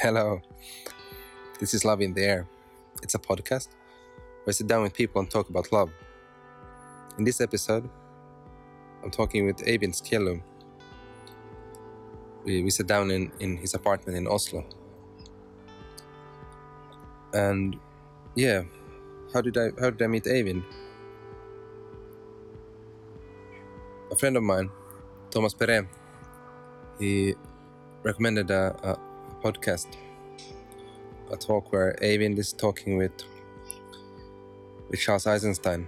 Hello. This is Love in the Air. It's a podcast where I sit down with people and talk about love. In this episode, I'm talking with Eivind Skjellum. We, we sat down in, in his apartment in Oslo. And yeah, how did I how did I meet Eivind? A friend of mine, Thomas Perret, he recommended a, a podcast, a talk where Eivind is talking with with Charles Eisenstein,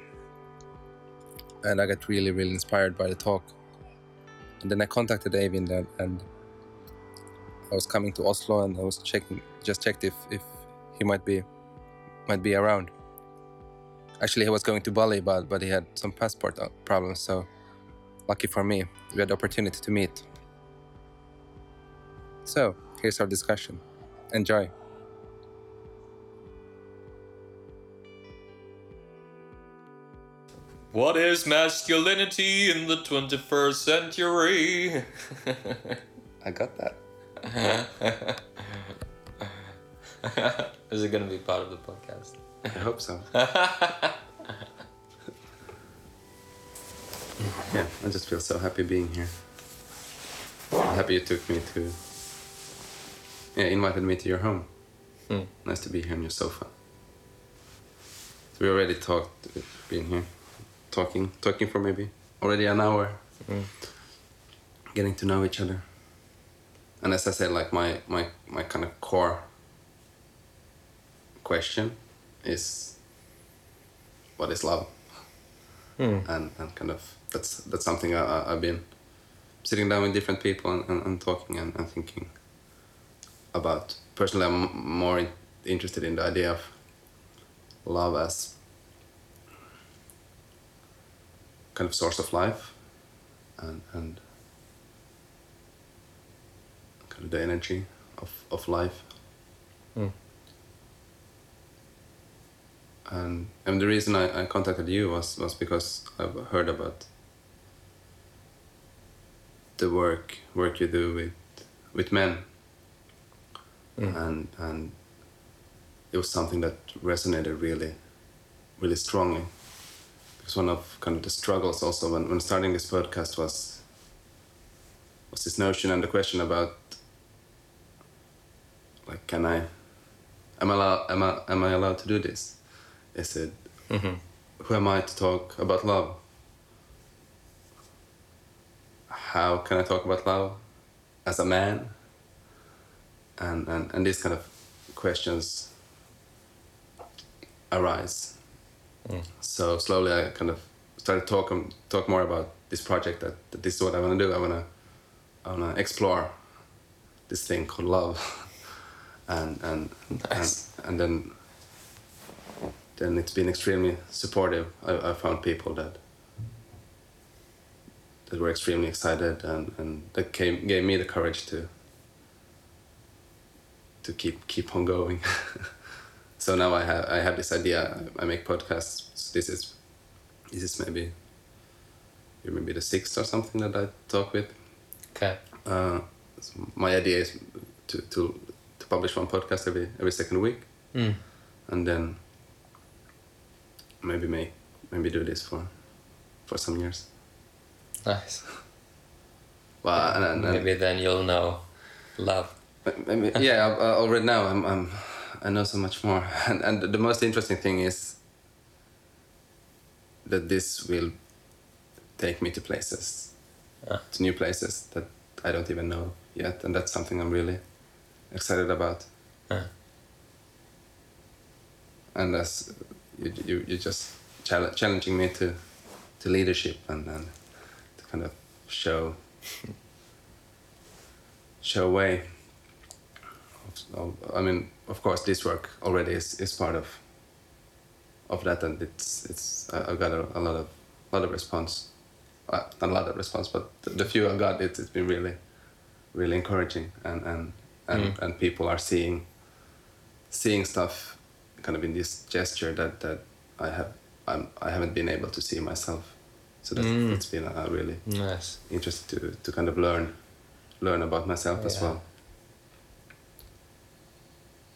and I got really really inspired by the talk. And then I contacted Eivind and, and I was coming to Oslo and I was checking just checked if if he might be might be around. Actually, he was going to Bali, but but he had some passport uh, problems, so lucky for me, we had the opportunity to meet. So, here's our discussion. Enjoy. What is masculinity in the 21st century? I got that. is it gonna be part of the podcast? I hope so. yeah, I just feel so happy being here. I'm happy you took me to. Yeah, invited me to your home. Hmm. Nice to be here on your sofa. So we already talked, being here, talking, talking for maybe already an hour, Mm. getting to know each other. And as I said, like my my my kind of core question is, what is love? Hmm. and, and kind of that's that's something I, I, I've been sitting down with different people and, and, and talking and, and thinking about. Personally, I'm more in, interested in the idea of love as kind of source of life and and kind of the energy of, of life. Mm. And and the reason I, I contacted you was, was because I've heard about the work work you do with with men Mm. and and it was something that resonated really really strongly because one of kind of the struggles also when, when starting this podcast was was this notion and the question about like can I am I allowed am I, am I allowed to do this is it Mhm. who am I to talk about love how can I talk about love as a man and and, and these kind of questions arise Mm. so slowly I kind of started talking talk more about this project that, that this is what I want to do I want to I want to explore this thing called love and and Nice. and, and then then it's been extremely supportive I, I found people that that were extremely excited and, and that came gave me the courage to to keep keep on going. so now I have I have this idea. I make podcasts. So this is this is maybe maybe the sixth or something that I talk with. Okay. Uh, so my idea is to, to to publish one podcast every every second week, Mm. and then maybe make maybe do this for for some years. Nice. Well, and, and, and Maybe then you'll know love. Yeah, already now I'm, I'm I know so much more, and and the most interesting thing is that this will take me to places, Ah. to new places that I don't even know yet, and that's something I'm really excited about. Ah. And as you you you just challenging me to to leadership and and to kind of show show way of, I mean, of course, this work already is, is part of of that, and it's it's I, I got a, a lot of lot of response, uh, not a lot of response, but the, the few I got, it, it's been really, really encouraging, and and and, Mm. and people are seeing seeing stuff kind of in this gesture that that I have I'm, I haven't been able to see myself, so that's Mm. it's been a, a really Nice. interested to to kind of learn learn about myself as well.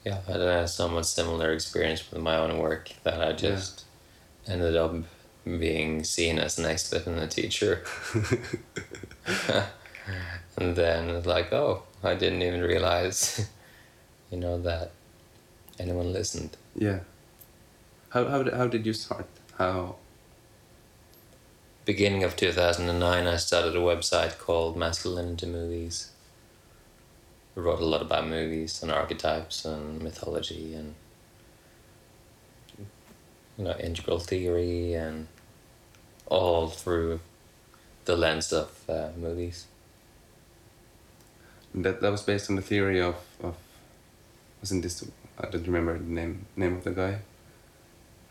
Yeah, I had a somewhat similar experience with my own work that I just ended up being seen as an expert and a teacher. and then like, oh, I didn't even realize, you know, that anyone listened. Yeah. How how how did you start? How? Beginning of 2009, I started a website called Masculinity Movies. We wrote a lot about movies and archetypes and mythology and you know integral theory and all through the lens of uh, movies. That that was based on the theory of of wasn't this I don't remember the name name of the guy.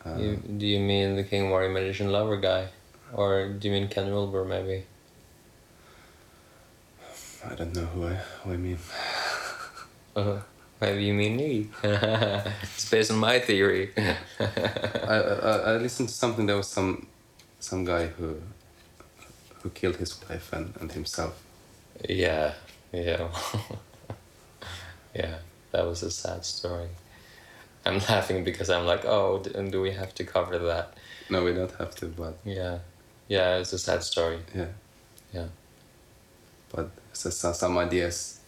Uh, you, do you mean the King Warrior Magician Lover guy? Or do you mean Ken Wilber maybe? I don't know who I who I mean. Uh, maybe you mean me. it's based on my theory. I, I I listened to something. There was some some guy who who killed his wife and, and himself. yeah, yeah. yeah, that was a sad story. I'm laughing because I'm like, oh, do we have to cover that? No, we don't have to, but Yeah, yeah, it's a sad story. yeah, Yeah. but just some- ideas.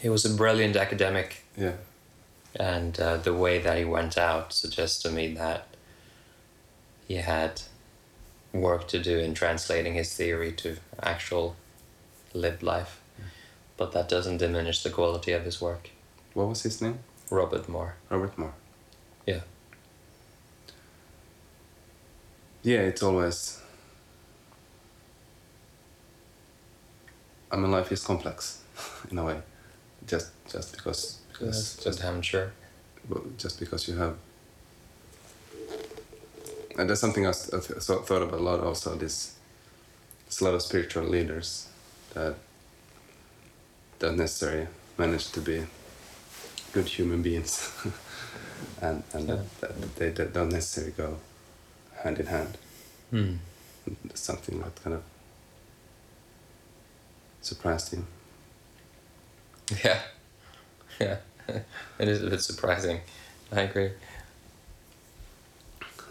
He was a brilliant academic, Yeah, and uh, the way that he went out suggests to me that he had work to do in translating his theory to actual lived life. But that doesn't diminish the quality of his work. what was his name? Robert Moore. Robert Moore. Yeah. Yeah, it's always. I mean, life is complex, in a way, just just because because Just, just I'm sure. well, just because you have. And there's something I th- thought thought about a lot. Also, this. There's a lot of spiritual leaders that don't necessarily manage to be good human beings, and and that, that they, that don't necessarily go hand in hand. There's something that kind of surprised you. Yeah. Yeah. it is a bit surprising. I agree.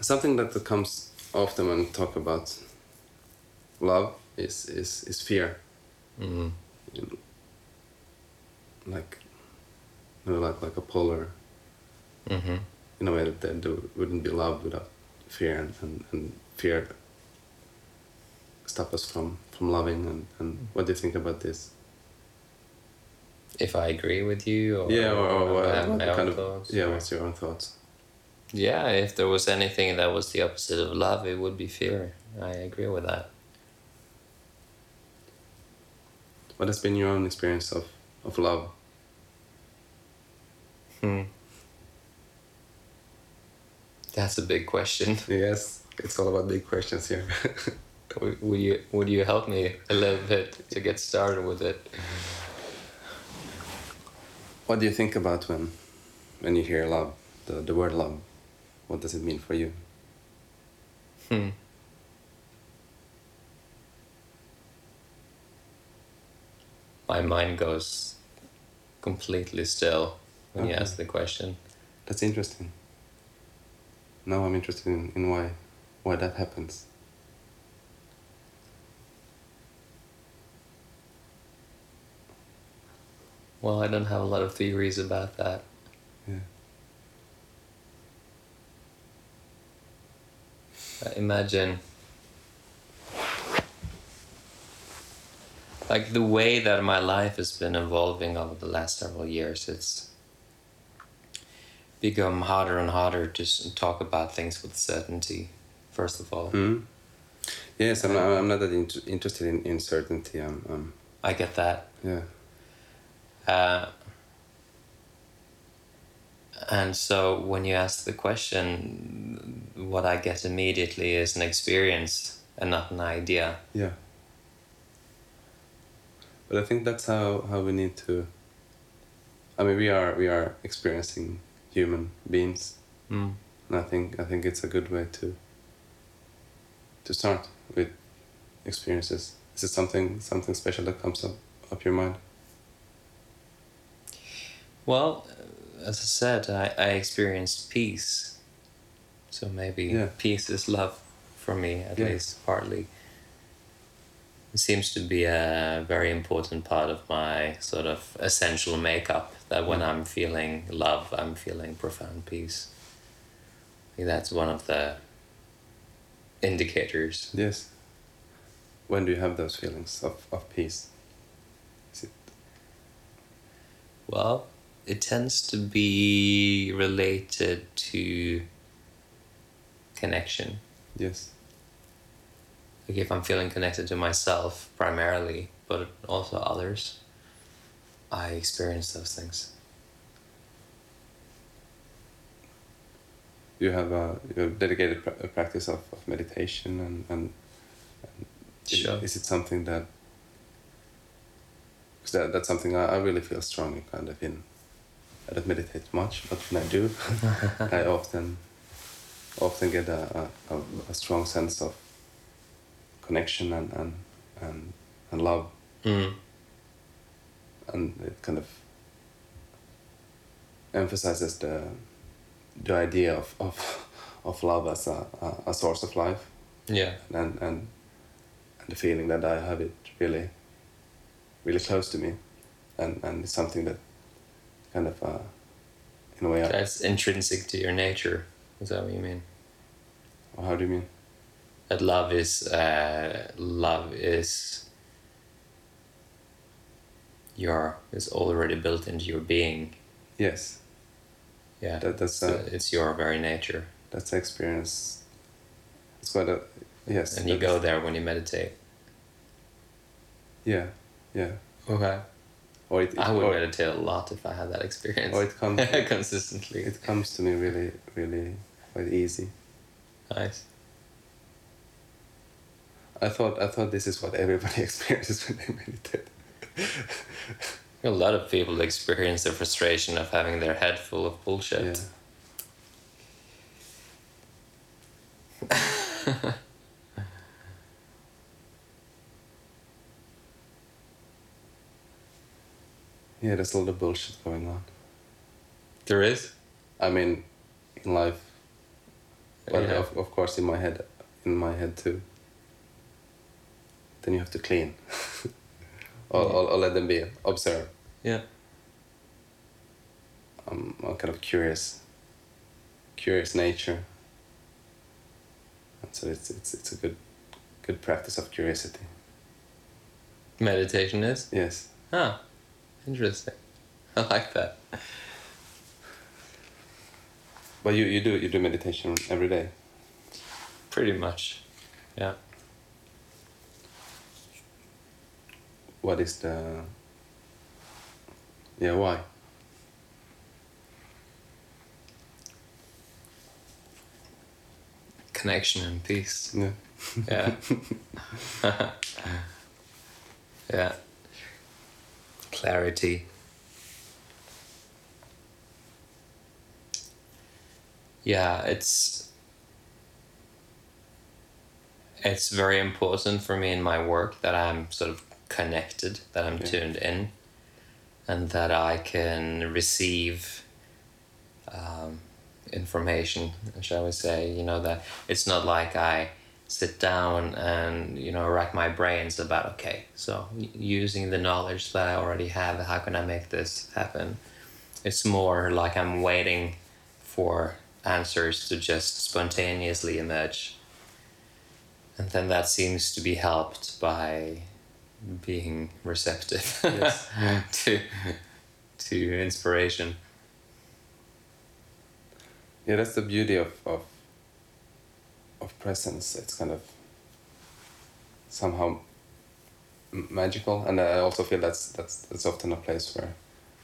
Something that comes often when we talk about love is is, is fear. Mm. You know, like, you know, like like a polar Mm-hmm. in a way that there do- wouldn't be love without fear, and, and, and fear stop us from from loving. And, and what do you think about this? If I agree with you, or yeah, or, or what, I what my own kind of thoughts, yeah, or- what's your own thoughts? Yeah, if there was anything that was the opposite of love, it would be fear. I agree with that. What has been your own experience of of love? Hmm. That's a big question. Yes, it's all about big questions here. would you would you help me a little bit to get started with it? what do you think about when when you hear love, the, the word love? What does it mean for you? Hmm. My mind goes completely still when you ask the question. That's interesting. Now I'm interested in, in why why that happens. Well, I don't have a lot of theories about that. Yeah. Imagine like the way that my life has been evolving over the last several years it's become harder and harder to talk about things with certainty first of all Hmm? Yes, I'm not, I'm not that int- interested in, in certainty. Um, um, i get that yeah. Uh, and so when you ask the question what i get immediately is an experience and not an idea Yeah. But I think that's how, how we need to. I mean, we are we are experiencing human beings, mm. and I think I think it's a good way to. To start with experiences. Is it something something special that comes up up your mind? Well, uh, as I said, I, I experienced peace. So maybe Yeah. peace is love for me, at Yeah. least partly. It seems to be a very important part of my sort of essential makeup that when I'm feeling love, I'm feeling profound peace. I think that's one of the indicators. Yes. When do you have those feelings of, of peace? Is it Well, it tends to be related to connection. yes? Like if I'm feeling connected to myself primarily, but also others, I experience those things. You have a, you have dedicated a practice of, of meditation and, and, and is- Sure. is, it something that that, that's something I, I really feel strongly kind of in I don't meditate much but when I do I often often get a, a, a, strong sense of connection and, and, and, and love Mm. and it kind of emphasizes the the idea of, of, of love as a, a, a source of life Yeah. and, and and the feeling that I have it really really close to me and, and it's something that kind of uh, in a way I, That's intrinsic to your nature. Is that what you mean? how do you mean That love is uh, love is your is already built into your being. yes Yeah. that, that's So uh, it's your very nature. that's the experience it's quite a yes And you go there when you meditate. yeah yeah Okay. Or it, it I would or, meditate a lot if I had that experience. or it comes consistently. it comes to me really really quite easy Nice. I thought I thought this is what everybody experiences when they meditate. A lot of people experience the frustration of having their head full of bullshit. yeah. yeah, there's a lot of bullshit going on. There is. I mean, in life, but Yeah. of, of course in my head, in my head too. Then you have to clean, or, or, or let them be, observe. Yeah. I'm, I'm kind of curious, curious nature. And so it's it's it's a good, good practice of curiosity. Meditation is. Yes. Ah, interesting. I like that. But you, you do you do meditation every day. Pretty much. Yeah. What is the? Yeah, why? Connection and peace. Yeah. Yeah. yeah. Clarity. Yeah, it's it's very important for me in my work that I'm sort of connected, that I'm Yeah. tuned in, and that I can receive um, information, shall we say? You know that it's not like I sit down and you know rack my brains about okay, so using the knowledge that I already have, how can I make this happen? It's more like I'm waiting for answers to just spontaneously emerge. And then that seems to be helped by being receptive Yes. to to inspiration. Yeah, that's the beauty of of of presence. It's kind of somehow magical, and I also feel that's that's that's often a place where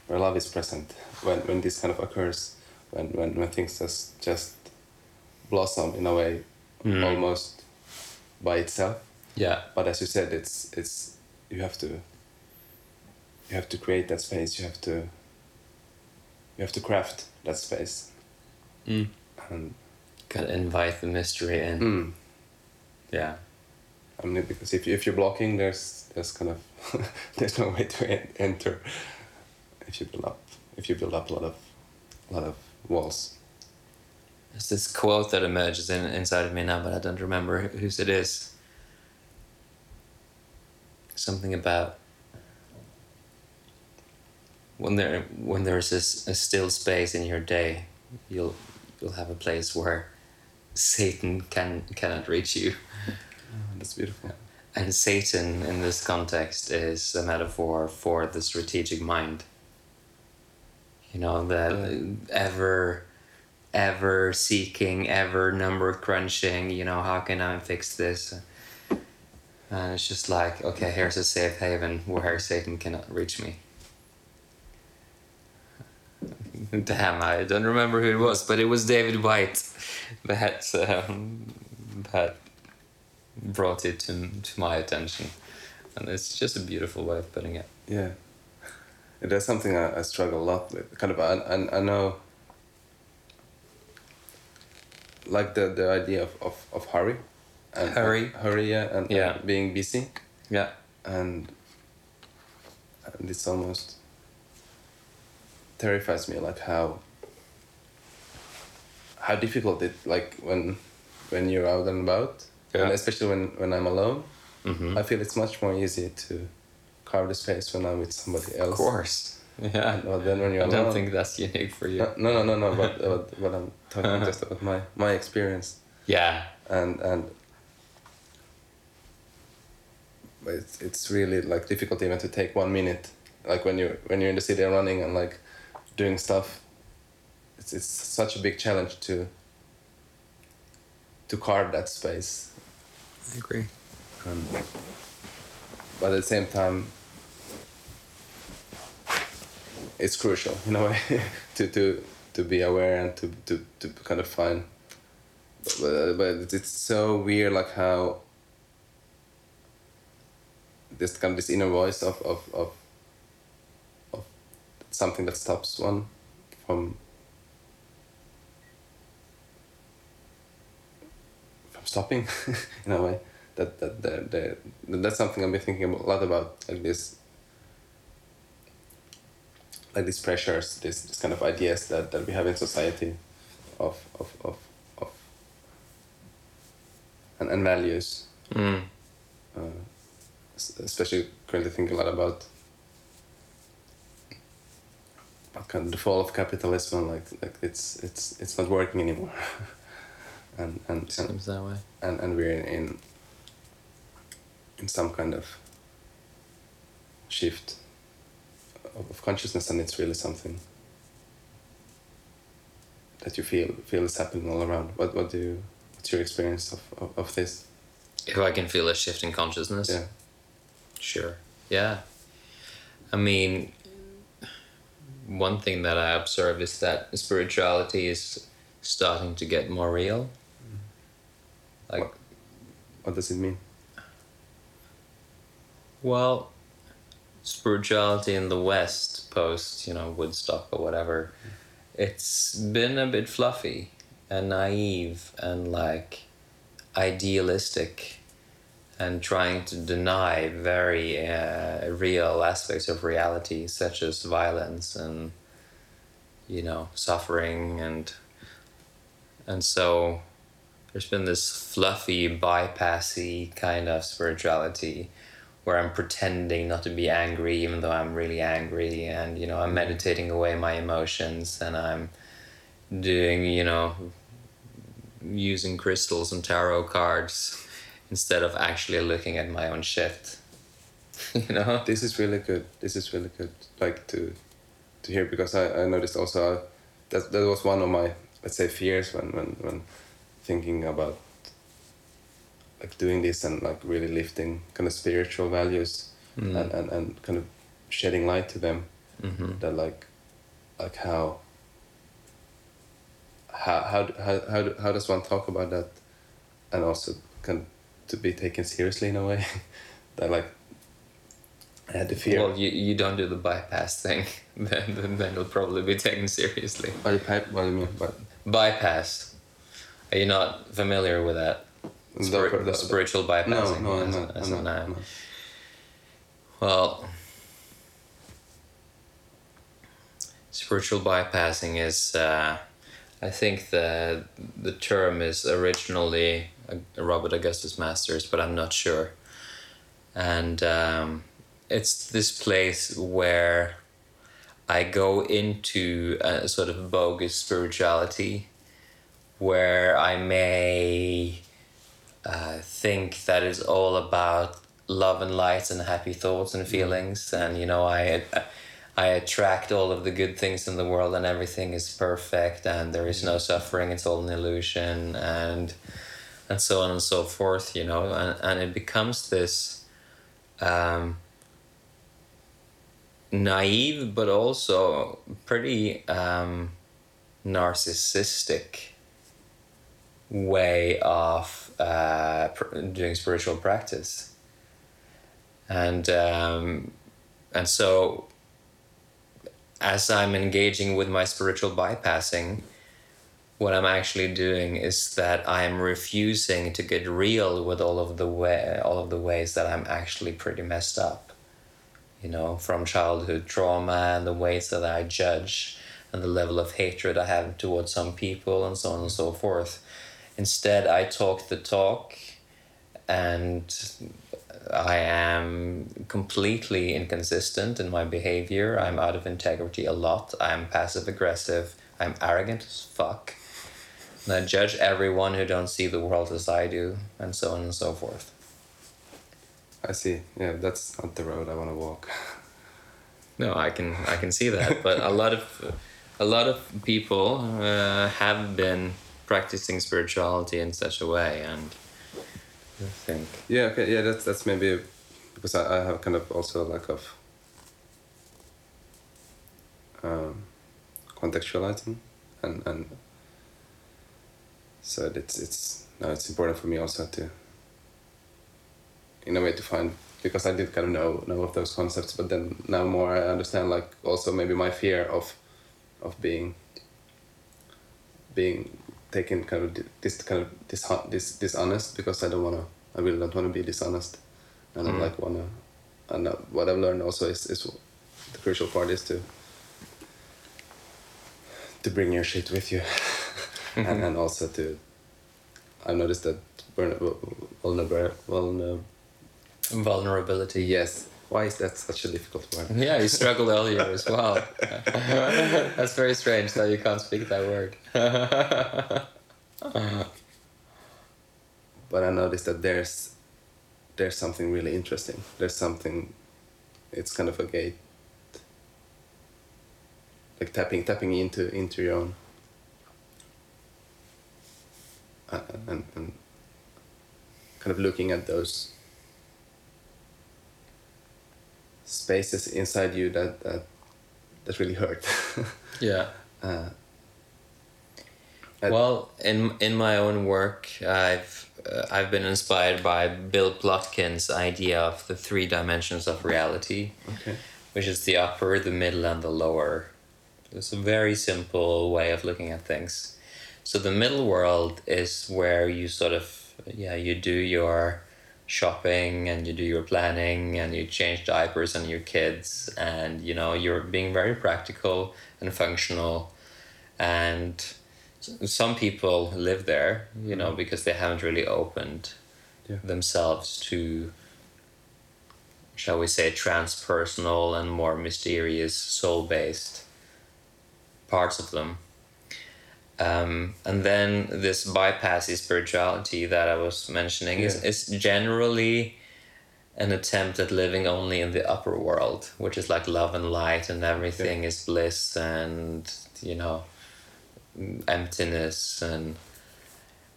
where love is present when when this kind of occurs, when when when things just just blossom in a way Mm. almost by itself. Yeah. But as you said, it's it's you have to you have to create that space. You have to you have to craft that space, Mm. and Gotta invite the mystery in. mm, Yeah. I mean, because if you, if you're blocking, there's there's kind of there's no way to en- enter. If you build up, if you build up a lot of a lot of walls. There's this quote that emerges in, inside of me now, but I don't remember whose it is. Something about when there when there's this a still space in your day, you'll you'll have a place where Satan can cannot reach you. Oh, that's beautiful. And Satan in this context is a metaphor for the strategic mind. You know, the ever ever seeking, ever number crunching, you know, how can I fix this? And it's just like, okay, here's a safe haven where Satan cannot reach me. Damn, I don't remember who it was, but it was David Whyte that um, that brought it to to my attention, and it's just a beautiful way of putting it. Yeah, that's something I, I struggle a lot with. Kind of, I, I, I know, like the the idea of of, of hurry, and Hurry. hurry, yeah, and, Yeah. and being busy, Yeah. and and it's almost terrifies me like how how difficult it like when when you're out and about and especially when when i'm alone Mm-hmm. i feel it's much more easy to carve the space when i'm with somebody else Of course. Yeah. but then when you're I alone don't think that's unique for you. no no no no but, but, but i'm talking just about my my experience Yeah. and and it's, it's really like difficult even to take one minute like when you when you're in the city running and like doing stuff it's it's such a big challenge to to carve that space I agree. um, but at the same time it's crucial in a way to to to be aware and to to, to kind of find but, but it's so weird like how this kind of this inner voice of of, of of something that stops one from stopping in a way. That that that, that that's something I've been thinking a lot about like this like these pressures this, this kind of ideas that, that we have in society of of, of, of and, and values. Mm. uh, especially currently thinking a lot about about kind of the fall of capitalism like like it's it's it's not working anymore and and and, Seems that way. and, and we're in in some kind of shift of, of consciousness and it's really something that you feel feel is happening all around what what do you what's your experience of, of, of this If I can feel a shift in consciousness. yeah Sure. Yeah. I mean, one thing that I observe is that spirituality is starting to get more real. Like, what does it mean? Well, spirituality in the West, post, you know, Woodstock or whatever, it's been a bit fluffy and naive and like idealistic and trying to deny very uh, real aspects of reality, such as violence and, you know, suffering and and so there's been this fluffy, bypassy kind of spirituality where I'm pretending not to be angry even though I'm really angry and you know I'm meditating away my emotions and I'm doing you know using crystals and tarot cards instead of actually looking at my own shit. You know? This is really good. This is really good like to to hear because i, I noticed also uh, that that was one of my let's say fears when when, when thinking about like doing this and like really lifting kind of spiritual values Mm. and, and, and kind of shedding light to them mm-hmm. that like like how how how how how, how does one talk about that and also kind of to be taken seriously in a way that like I had the fear well you, you don't do the bypass thing then, then then you'll probably be taken seriously What do you, pipe- what do you mean? But bypass are you not familiar with that Spir- the- the- spiritual bypassing no, I'm as- not. as I'm an, not, uh, I'm not. Well, spiritual bypassing is uh, I think the the term is originally Robert Augustus Masters, but I'm not sure. And um, it's this place where I go into a sort of bogus spirituality where I may uh, think that it's all about love and light and happy thoughts and feelings. And you know I I attract all of the good things in the world and everything is perfect and there is no suffering it's all an illusion and and so on and so forth you know. And, and it becomes this um, naive but also pretty um, narcissistic way of uh, doing spiritual practice and um, and so as I'm engaging with my spiritual bypassing, what I'm actually doing is that I'm refusing to get real with all of the way all of the ways that I'm actually pretty messed up. You know, from childhood trauma and the ways that I judge and the level of hatred I have towards some people and so on and so forth. Instead, I talk the talk and I am completely inconsistent in my behavior. I'm out of integrity a lot. I'm passive aggressive. I'm arrogant as fuck. And I judge everyone who don't see the world as I do, and so on and so forth. I see. Yeah, that's not the road I want to walk. No, I can I can see that, but a lot of a lot of people uh, have been practicing spirituality in such a way, and I think Yeah, okay, yeah, that's that's maybe because I, I have kind of also a lack of um, contextualizing and and so it's it's now it's important for me also to in a way to find because I did kind of know know of those concepts, but then now more I understand like also maybe my fear of of being being taken kind of this kind of dis this dishonest because I don't wanna I really don't wanna be dishonest, and I Mm. like wanna and what I've learned also is is the crucial part is to to bring your shit with you, and, and also to I've noticed that vulnerable vulnerable vulnerability. yes why is that such a difficult word Yeah, you struggled earlier as well. That's very strange that you can't speak that word. but I noticed that there's there's something really interesting. There's something. It's kind of a gate. Like tapping tapping into into your own. Uh, and, and kind of looking at those spaces inside you that that that really hurt. yeah. uh, Well, in in my own work, I've uh, I've been inspired by Bill Plotkin's idea of the three dimensions of reality, okay. which is the upper, the middle, and the lower. It's a very simple way of looking at things. So the middle world is where you sort of yeah you do your shopping and you do your planning and you change diapers on your kids and you know you're being very practical and functional. And some people live there you know mm-hmm. because they haven't really opened Yeah. themselves to shall we say transpersonal and more mysterious soul based parts of them um, and then this bypassy spirituality that I was mentioning is, Yeah. is generally an attempt at living only in the upper world, which is like love and light and everything is bliss and you know emptiness and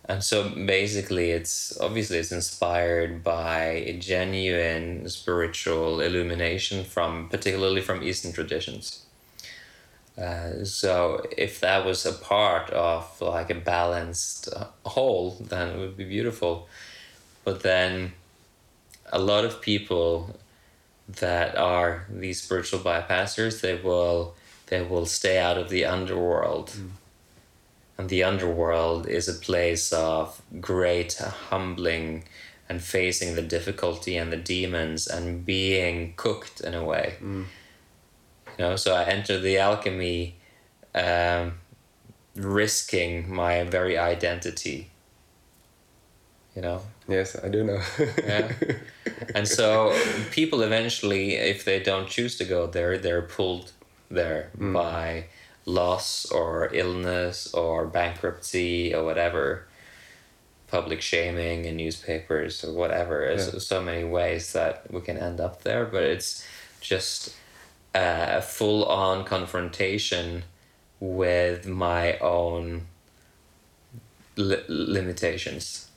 and so basically it's obviously it's inspired by a genuine spiritual illumination from particularly from Eastern traditions. Uh, so if that was a part of like a balanced uh, whole, then it would be beautiful. But then a lot of people that are these spiritual bypassers, they will they will stay out of the underworld. And the underworld is a place of great humbling and facing the difficulty and the demons and being cooked in a way You know, so I entered the alchemy, um, risking my very identity. You know, Yes, I do know. yeah. And so people eventually, if they don't choose to go there, they're pulled there by loss or illness or bankruptcy or whatever, public shaming in newspapers or whatever. There's Yeah. so many ways that we can end up there, but it's just Uh, a full on confrontation with my own li- limitations.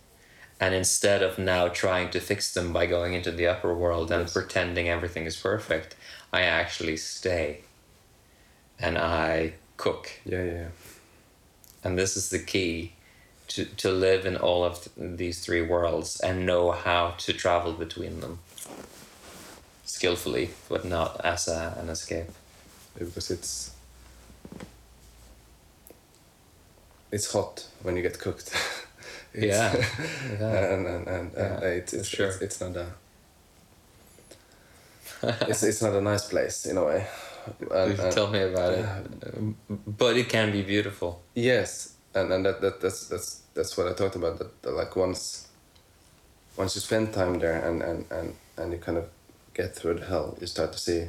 And instead of now trying to fix them by going into the upper world and Yes. pretending everything is perfect, I actually stay and I cook. yeah, yeah, yeah. And this is the key to, to live in all of th- these three worlds and know how to travel between them skillfully, but not as a, an escape. because it's it's hot when you get cooked. Yeah, yeah. and and and, and Yeah, it's it's, sure. it's it's not a it's it's not a nice place in a way. And, and- Tell me about it. But it can be beautiful. yes, and and that, that that's that's that's what I talked about. That, that like once once you spend time there and and and and you kind of get through the hell, you start to see.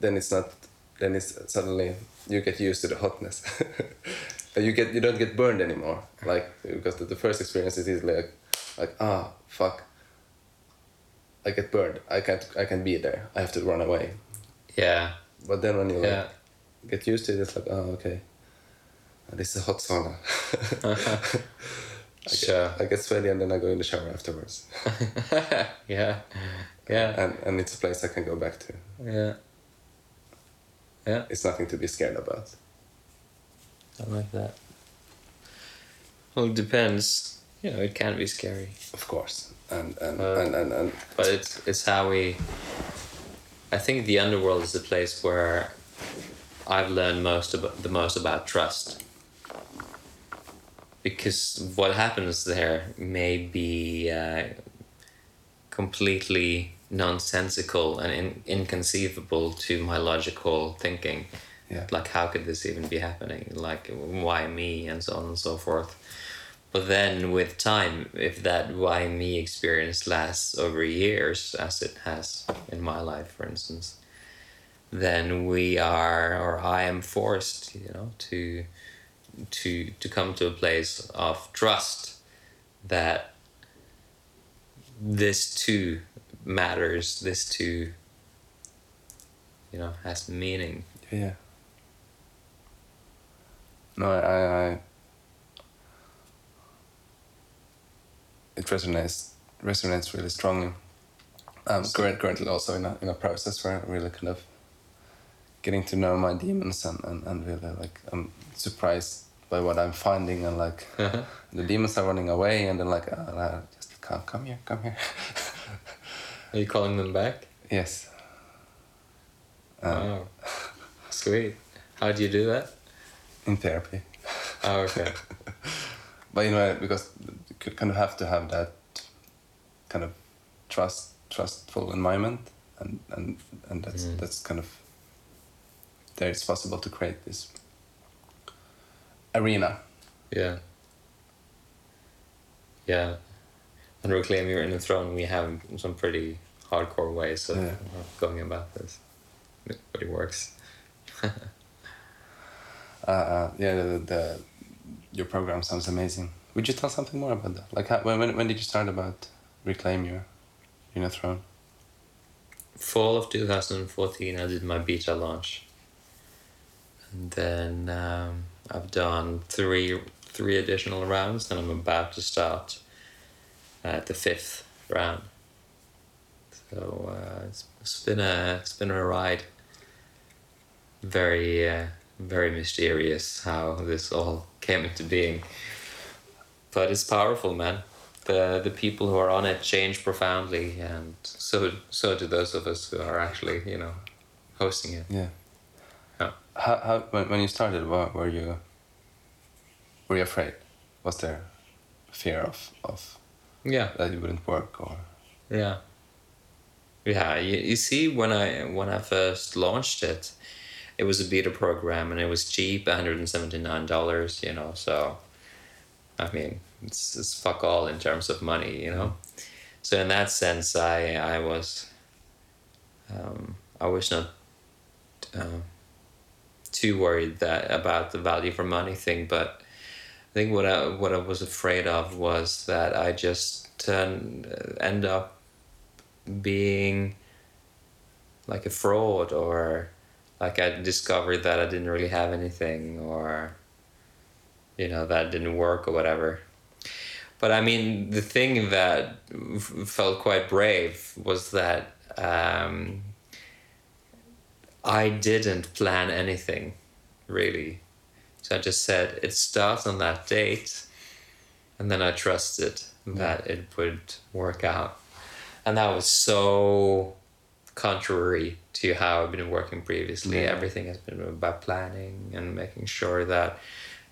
Then it's not. Then it's suddenly you get used to the hotness. And you get you don't get burned anymore. Like because the, the first experience is easily like, like ah fuck. I get burned. I can't I can't be there. I have to run away. Yeah, But then when you like, yeah. get used to it, it's like oh okay. This is a hot sauna. I get, Sure. I get sweaty and then I go in the shower afterwards. yeah, yeah, And and it's a place I can go back to. yeah, yeah. It's nothing to be scared about. I like that. Well, it depends. You know, it can be scary, Of course. And and, Uh, and, and, and but it's it's how we. I think the underworld is the place where I've learned most about the most about trust. Because what happens there may be uh, completely nonsensical and in, inconceivable to my logical thinking. yeah. like how could this even be happening like why me and so on and so forth but then with time if that why me experience lasts over years as it has in my life for instance then we are or i am forced you know to to to come to a place of trust that this too matters this too you know has meaning Yeah. No, I, I, I it resonates resonates really strongly. Um, I'm current, currently also in a in a process where I'm really kind of getting to know my demons and, and, and really like I'm surprised by what I'm finding and like the demons are running away and then like uh, just come come here come here Are you calling them back? yes um, wow. Sweet. How do you do that? in therapy Oh, okay. but you know because you could kind of have to have that kind of trust trustful environment and and and that's Mm. that's kind of there it's possible to create this arena Yeah. Yeah. And Reclaim Your Inner Throne, we have some pretty hardcore ways of, Yeah. of going about this. But it works. uh, uh yeah the, the your program sounds amazing would you tell something more about that like how, when, when when did you start about reclaim your inner throne Fall of 2014, I did my beta launch. And then um, I've done three three additional rounds, and I'm about to start at the fifth round. So uh, it's, it's been a it's been a ride. Very uh, very mysterious how this all came into being. But it's powerful, man. The the people who are on it change profoundly, and so so do those of us who are actually you know hosting it. Yeah. How, how when, when you started were, were you were you afraid was there fear of of Yeah, that it wouldn't work or yeah. Yeah, you, you see, when I when I first launched it, it was a beta program and it was cheap, one hundred and seventy nine dollars. You know, so I mean, it's, it's fuck all in terms of money. You know, so in that sense, I I was um, I was not uh, too worried that about the value for money thing, but I think what I what I was afraid of was that I just uh, end up being like a fraud or like I discovered that I didn't really have anything or you know that didn't work or whatever. But I mean, the thing that felt quite brave was that um, I didn't plan anything really. So I just said it starts on that date, and then I trusted mm. that it would work out and that was so contrary to how I've been working previously. Yeah. Everything has been about planning and making sure that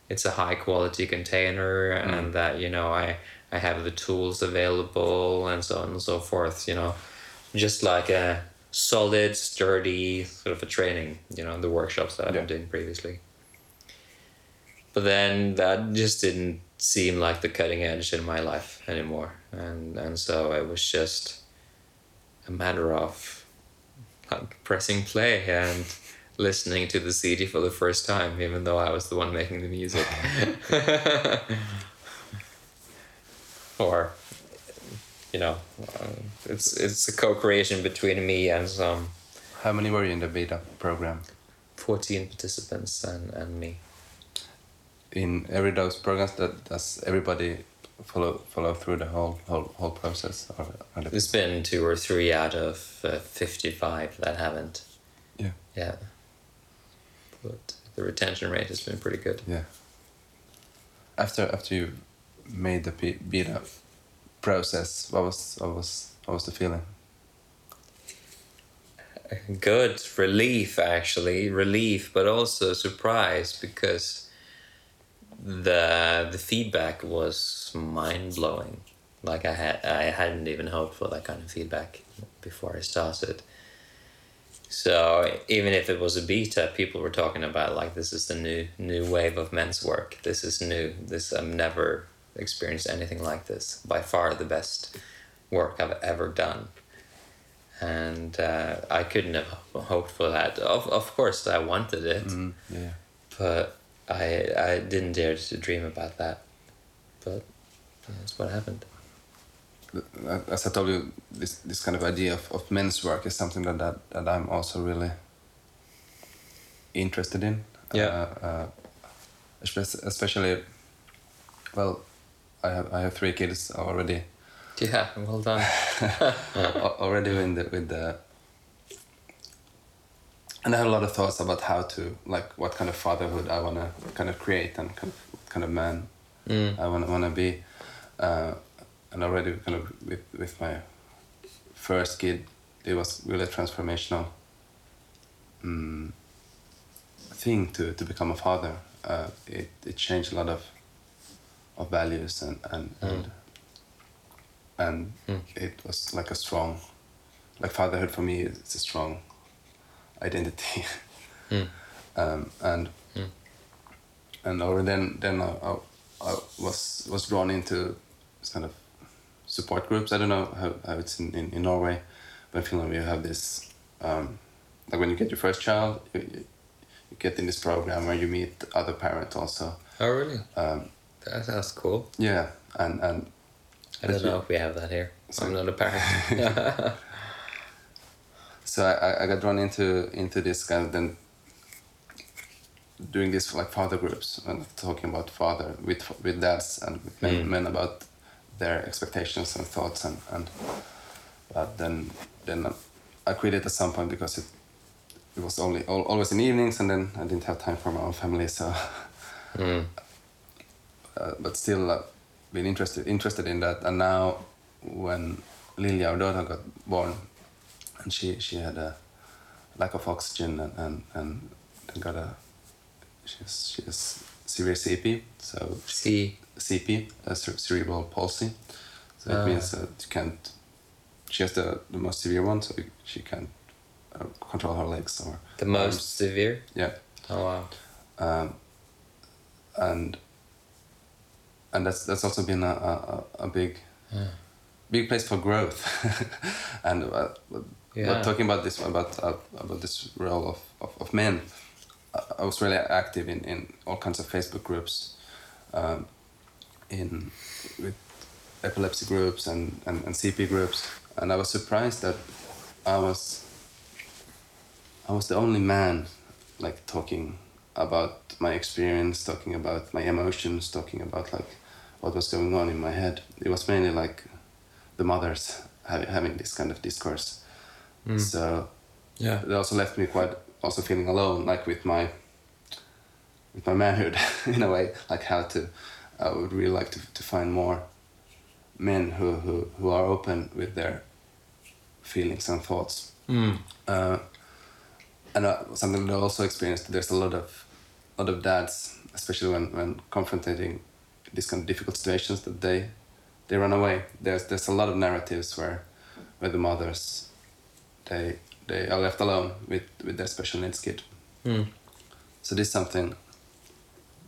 it's a high quality container mm. and that you know I I have the tools available and so on and so forth. You know, just like a solid, sturdy sort of a training. You know, the workshops that I've been doing previously. But then that just didn't seem like the cutting edge in my life anymore, and and so it was just a matter of like pressing play and listening to the CD for the first time, even though I was the one making the music. or, you know, uh, it's it's a co-creation between me and some How many were you in the beta program? fourteen participants and and me. In every those programs, that does everybody follow follow through the whole whole whole process? Or are There's been two or three out of uh, fifty-five that haven't. Yeah. Yeah. But the retention rate has been pretty good. Yeah. After after you made the beta process, what was what was what was the feeling? good relief actually. Relief but also surprise because the the feedback was mind blowing like i had i hadn't even hoped for that kind of feedback before i started. So even if it was a beta people were talking about like this is the new new wave of men's work. This is new. This i've never experienced anything like this by far the best work i've ever done and uh, I couldn't have hoped for that. Of of course, I wanted it, Mm, yeah. but I I didn't dare to dream about that. But yeah, that's what happened. As I told you, this this kind of idea of, of men's work is something that, that that I'm also really interested in. Yeah. Uh, uh, especially, especially, well, I have I have three kids already. Yeah, well done. already in the with the and I have a lot of thoughts about how to like what kind of fatherhood I want to kind of create and kind of what kind of man Mm. I want want to be uh, and already kind of with with my first kid it was really a transformational um, thing to to become a father uh, it it changed a lot of of values and and and, and Mm. it was like a strong like fatherhood for me it's a strong identity Mm. um, and Mm. and then then I, I, I was was drawn into this kind of support groups I don't know how, how it's in, in, in Norway but in Finland we have this um, like when you get your first child you, you you get in this program where you meet other parents also Oh, really? um, That sounds cool. yeah and and I don't know if we have that here. So- I'm not a parent. so I, I- got drawn into into this kind of then doing this like father groups and talking about father with with dads and with men, Mm. men about their expectations and thoughts and and but then then I quit it at some point because it it was only al- always in evenings and then I didn't have time for my own family so mm. uh, but still uh, been interested interested in that and now when Lilja our daughter got born and she she had a lack of oxygen and and, and got a she has, she has severe CP so See, CP cerebral palsy so it Ah. means that you can't she has the, the most severe one, so she can't uh, control her legs or The most arms. severe? Yeah, Oh, wow. um, and and that's that's also been a a, a big big place for growth. and uh, Yeah. talking about this about uh, about this role of, of, of men, I, I was really active in, in all kinds of Facebook groups, um, in with epilepsy groups and, and, and CP groups, and I was surprised that I was I was the only man like talking about my experience, talking about my emotions, talking about like what was going on in my head. It was mainly like the mothers having having this kind of discourse. So Yeah. it also left me quite also feeling alone, like with my with my manhood in a way, like how to. I would really like to to find more men who who who are open with their feelings and thoughts. Mm. Uh, and uh, something that I also experienced, there's a lot of, lot of dads, especially when, when confronting these kind of difficult situations, that they, they run away. There's there's a lot of narratives where, where the mothers, they they are left alone with with their special needs kid. Mm. So this is something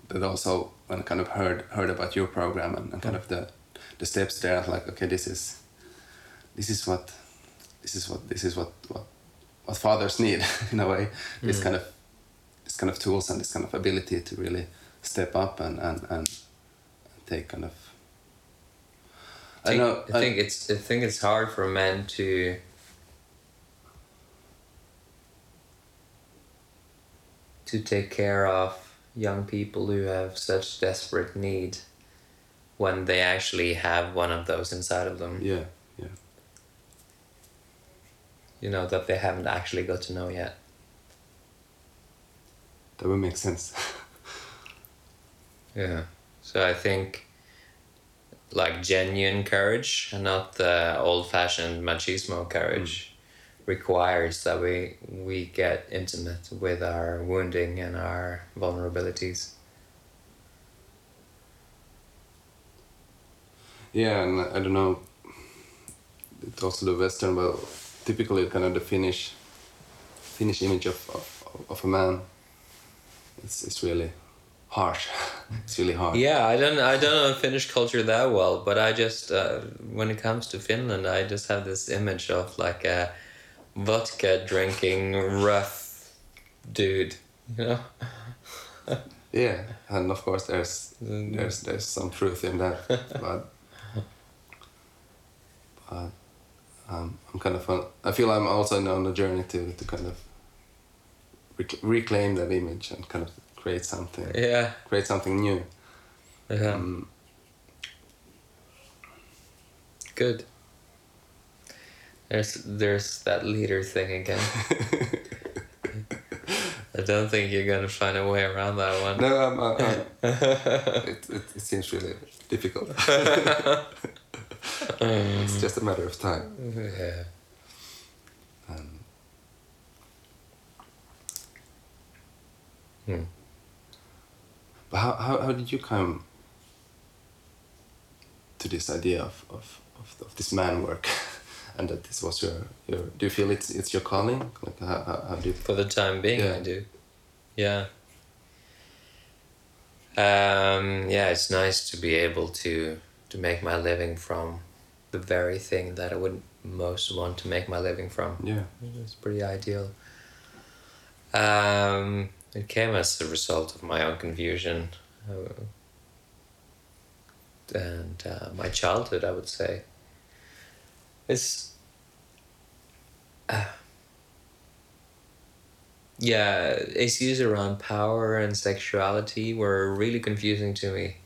that also when I kind of heard heard about your program and, and kind of the the steps there, I was like, okay, this is this is what this is what this is what what, what fathers need in a way. This mm. kind of this kind of tools and this kind of ability to really step up and and, and take kind of I think, know I think it's I think it's hard for men to to take care of young people who have such desperate need when they actually have one of those inside of them. yeah You know that they haven't actually got to know yet. that would make sense. Yeah. So I think like genuine courage and not the old fashioned machismo courage hmm. requires that we we get intimate with our wounding and our vulnerabilities. Yeah, and I don't know. It's also the Western, but typically kind of the Finnish, Finnish image of of, of a man. It's it's really harsh. it's really hard. Yeah, I don't I don't know Finnish culture that well, but I just uh, when it comes to Finland, I just have this image of like a vodka drinking rough dude, you know. Yeah, and of course there's there's there's some truth in that, but but um, I'm kind of on, I feel I'm also on a journey to to kind of rec- reclaim that image and kind of create something Yeah. create something new. Yeah. Um, Good. There's there's that leader thing again. I don't think you're gonna find a way around that one. No, I'm, uh, uh, it, it, it seems really difficult. it's just a matter of time. Yeah. Um, Hmm. But how, how, how did you come to this idea of, of, of, of this man work and that this was your, your do you feel it's it's your calling like how, how, how do you For the time being, Yeah. I do. Yeah. Um, yeah, it's nice to be able to to make my living from the very thing that I would most want to make my living from. yeah It's pretty ideal. Um, it came as a result of my own confusion uh, and uh, my childhood, I would say. It's. Uh, yeah, issues around power and sexuality were really confusing to me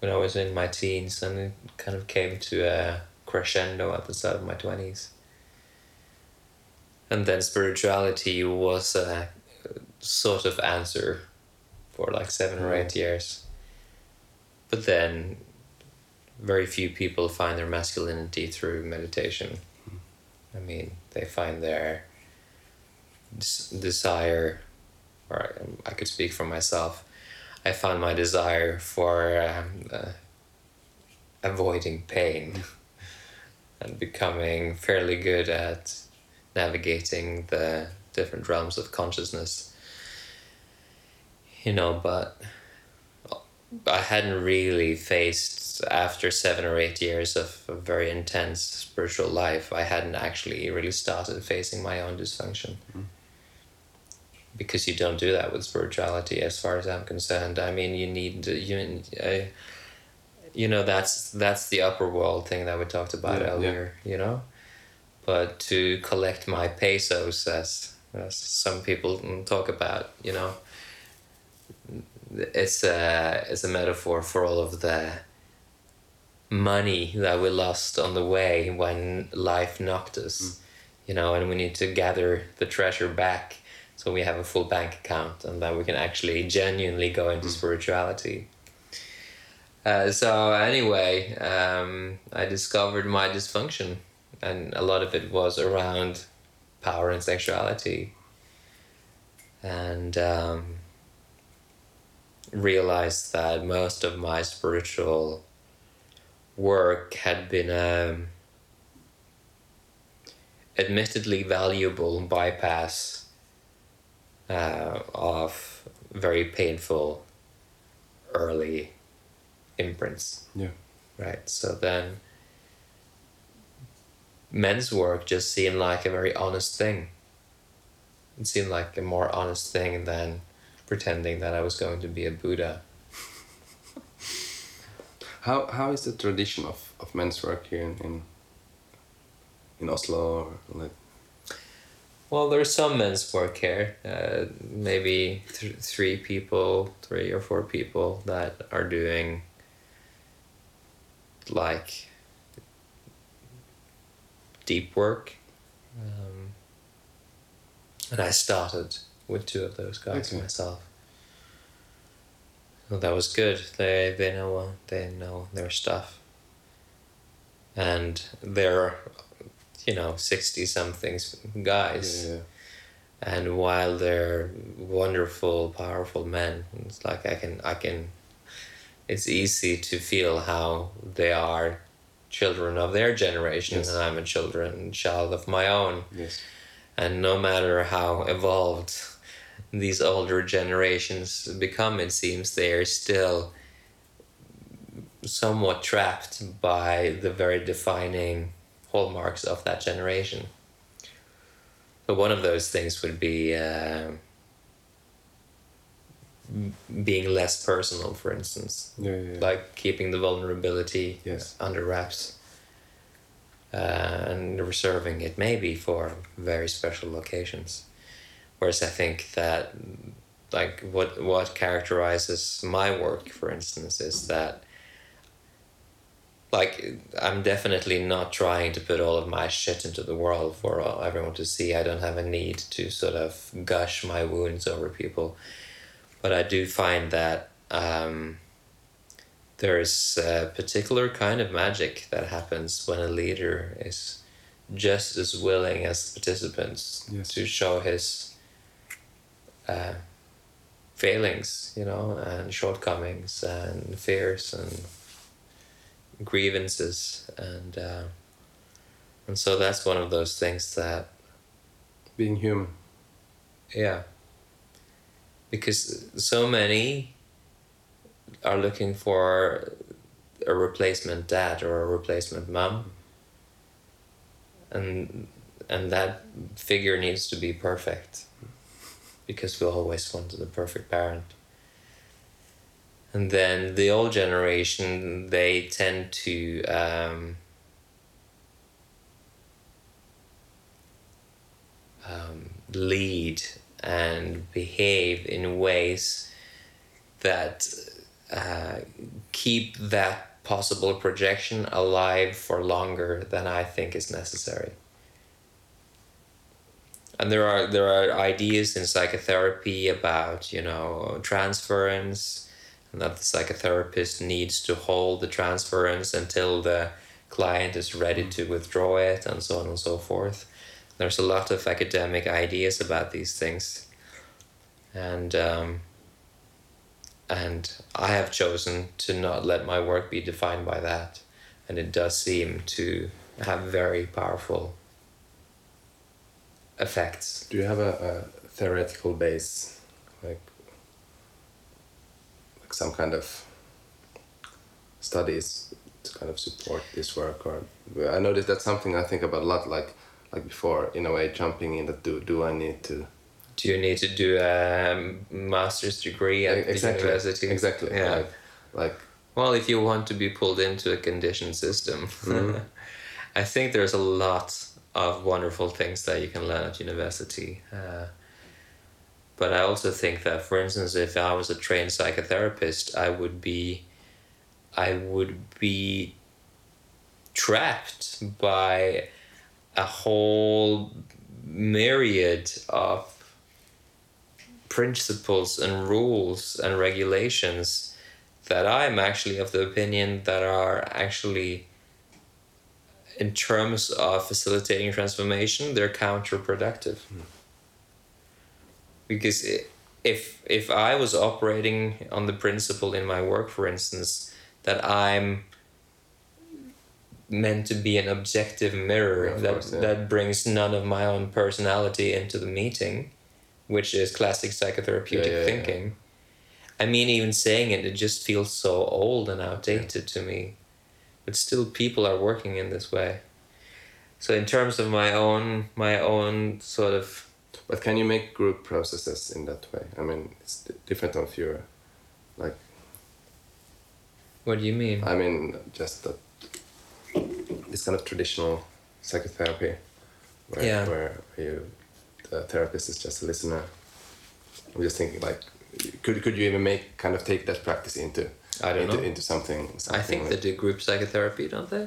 when I was in my teens, and it kind of came to a crescendo at the start of my 20s and then spirituality was a sort of answer for like seven or eight mm. years. But then very few people find their masculinity through meditation. Hmm. I mean they find their des- desire or I, I could speak for myself i found my desire for um, uh, avoiding pain and becoming fairly good at navigating the different realms of consciousness. You know, but I hadn't really faced after seven or eight years of a very intense spiritual life. I hadn't actually really started facing my own dysfunction. Mm. Because you don't do that with spirituality, as far as I'm concerned. I mean, you need you, uh, you know, that's that's the upper world thing that we talked about Yeah, yeah. earlier. You know, but to collect my pesos, as as some people talk about, you know, it's a it's a metaphor for all of the money that we lost on the way when life knocked us you know and we need to gather the treasure back so we have a full bank account and that we can actually genuinely go into spirituality. Uh, so anyway um, i discovered my dysfunction and a lot of it was around power and sexuality. And um, realized that most of my spiritual work had been um, admittedly valuable bypass uh, of very painful early imprints. Yeah. right so then men's work just seemed like a very honest thing. It seemed like a more honest thing than pretending that i was going to be a buddha. How how is the tradition of, of men's work here in in, in Oslo or like Well, there's some men's work here. Uh, maybe th- three people, three or four people that are doing like deep work. Um, and I started with two of those guys Okay. myself. So that was good. They they know they know their stuff. And they're, you know, sixty somethings guys. yeah, And while they're wonderful, powerful men, it's like I can I can it's easy to feel how they are children of their generation Yes. and I'm a children child of my own. yes And no matter how evolved these older generations become, it seems they are still somewhat trapped by the very defining hallmarks of that generation. So one of those things would be uh, being less personal, for instance, yeah yeah, yeah. like keeping the vulnerability Yes. under wraps uh, and reserving it maybe for very special occasions. Whereas I think that like what what characterizes my work, for instance, is that like I'm definitely not trying to put all of my shit into the world for everyone to see. I don't have a need to sort of gush my wounds over people, but I do find that um, there's a particular kind of magic that happens when a leader is just as willing as participants Yes. to show his uh, failings, you know, and shortcomings and fears and grievances and uh, and so that's one of those things that being human. Yeah. Because so many are looking for a replacement dad or a replacement mom. And and that figure needs to be perfect. Because we always wanted the perfect parent and then the old generation they tend to um, um, lead and behave in ways that uh, keep that possible projection alive for longer than I think is necessary. And there are there are ideas in psychotherapy about you know transference, and that the psychotherapist needs to hold the transference until the client is ready to withdraw it, and so on and so forth. There's a lot of academic ideas about these things, and um, and I have chosen to not let my work be defined by that, and it does seem to have very powerful effects. Do you have a, a theoretical base, like like some kind of studies to kind of support this work? Or I noticed that's something I think about a lot. Like like before, in a way, jumping in that do do I need to Do you need to do a master's degree at the exactly university? exactly Yeah. like like Well, if you want to be pulled into a conditioned system, Mhm. I think there's a lot of wonderful things that you can learn at university. Uh, but I also think that, for instance, if I was a trained psychotherapist, I would be, I would be trapped by a whole myriad of principles and rules and regulations that I'm actually of the opinion that are actually in terms of facilitating transformation they're counterproductive hmm. Because if if I was operating on the principle in my work for instance that I'm meant to be an objective mirror Yeah, that course, yeah. that brings none of my own personality into the meeting which is classic psychotherapeutic yeah. thinking I mean, even saying it, it just feels so old and outdated to me. But still, people are working in this way. So, in terms of my own, my own sort of, But can you make group processes in that way? I mean, it's d- different if you're like what do you mean? I mean, just that this kind of traditional psychotherapy, where, Yeah. where you, the therapist is just a listener. I'm just thinking, like, could could you even make kind of take that practice into I don't into, know. into something? I something think they like- do group psychotherapy, don't they?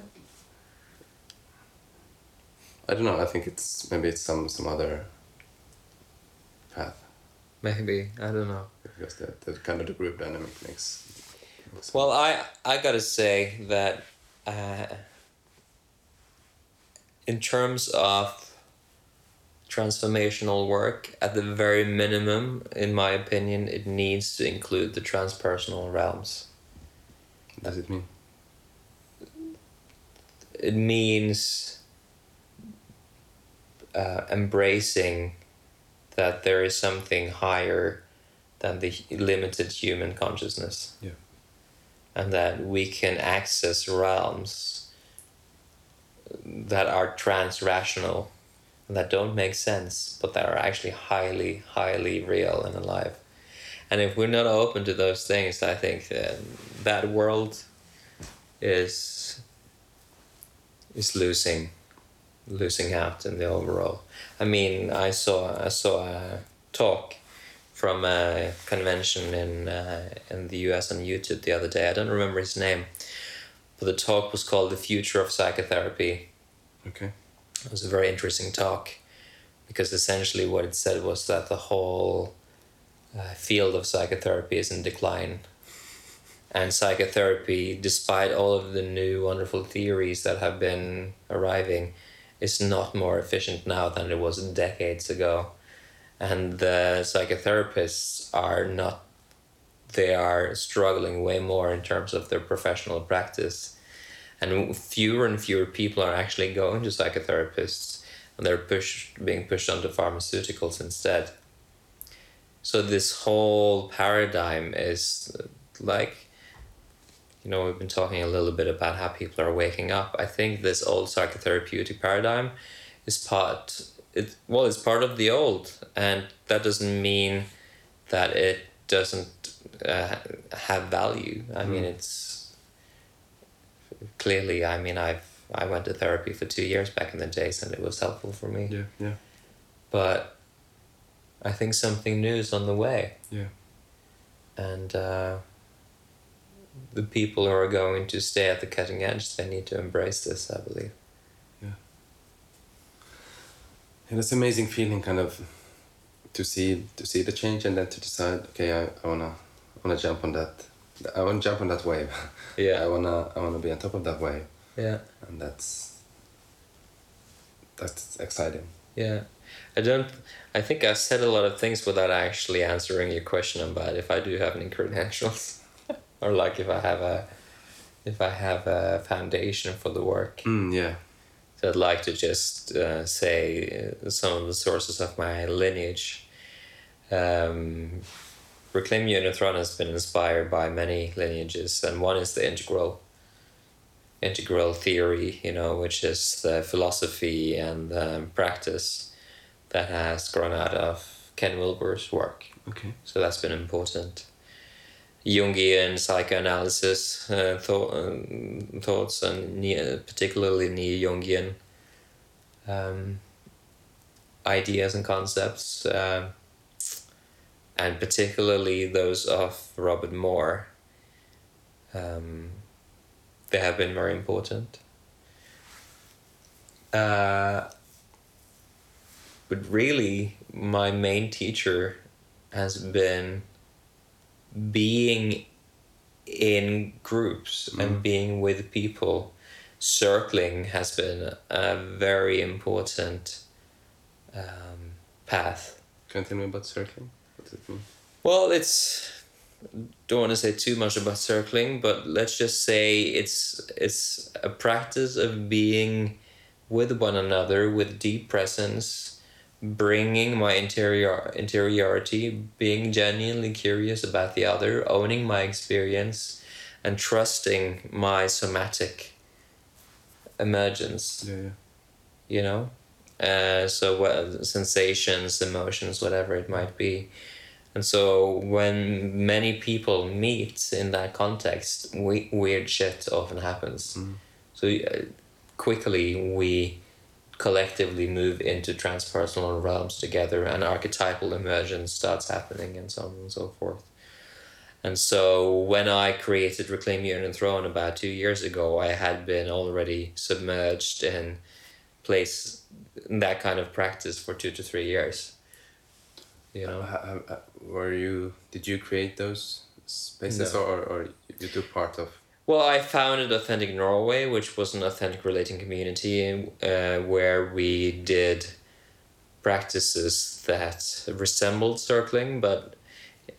I don't know. I think it's maybe it's some some other Maybe I don't know. because the, the kind of the group dynamic makes. makes Well, I I gotta say that uh, in terms of transformational work, at the very minimum, in my opinion, it needs to include the transpersonal realms. what does it mean? It means uh, embracing that there is something higher than the limited human consciousness. Yeah. And that we can access realms that are trans rational, that don't make sense, but that are actually highly, highly real and alive. And if we're not open to those things, I think that that world is is losing losing out in the overall. I mean, I saw I saw a talk from a convention in uh, in the US on YouTube the other day. I don't remember his name, but the talk was called "The Future of Psychotherapy." Okay. It was a very interesting talk because essentially what it said was that the whole uh, field of psychotherapy is in decline. And psychotherapy, despite all of the new wonderful theories that have been arriving, is not more efficient now than it was decades ago. And the psychotherapists are not, they are struggling way more in terms of their professional practice. And fewer and fewer people are actually going to psychotherapists. And they're pushed being pushed onto pharmaceuticals instead. So this whole paradigm is like you know we've been talking a little bit about how people are waking up i think this old psychotherapeutic paradigm is part it well it's part of the old and that doesn't mean that it doesn't uh, have value i mean it's clearly i mean i've i went to therapy for two years back in the days and it was helpful for me Yeah. Yeah. but i think something new is on the way Yeah. and uh, the people who are going to stay at the cutting edge they need to embrace this i believe Yeah. And it's an amazing feeling, kind of, to see to see the change and then to decide. Okay, I, I wanna I wanna jump on that. I wanna jump on that wave. Yeah. I wanna I wanna be on top of that wave, yeah and that's that's exciting. yeah i don't i think i've said a lot of things without actually answering your question about if i do have any credentials or like if i have a if i have a foundation for the work Mm, yeah. So I'd like to just uh, say uh, some of the sources of my lineage. Um, Reclaim Your Inner Throne has been inspired by many lineages, and one is the integral integral theory, you know, which is the philosophy and um, practice that has grown out of Ken Wilber's work. Okay. So that's been important. Jungian psychoanalysis uh, thought, um, thoughts, and particularly neo Jungian um, ideas and concepts, um, and particularly those of Robert Moore. Um, they have been very important. Uh, but really, my main teacher has been being in groups and being with people. Circling has been a very important um, path. Can you tell me about circling? What does it mean? Well, it's don't want to say too much about circling, but let's just say it's it's a practice of being with one another with deep presence, bringing my interior interiority, being genuinely curious about the other, owning my experience, and trusting my somatic emergence. Yeah, yeah. you know? Uh, so what sensations emotions whatever it might be. And so when many people meet in that context we, weird shit often happens. So uh, quickly we collectively move into transpersonal realms together and archetypal emergence starts happening and so on and so forth and so when I created Reclaim Your Own Throne about two years ago, I had been already submerged in place in that kind of practice for two to three years. You know, ha- were you? Did you create those spaces, No. or, or you took part of? Well, I founded Authentic Norway, which was an authentic relating community uh, where we did practices that resembled circling, but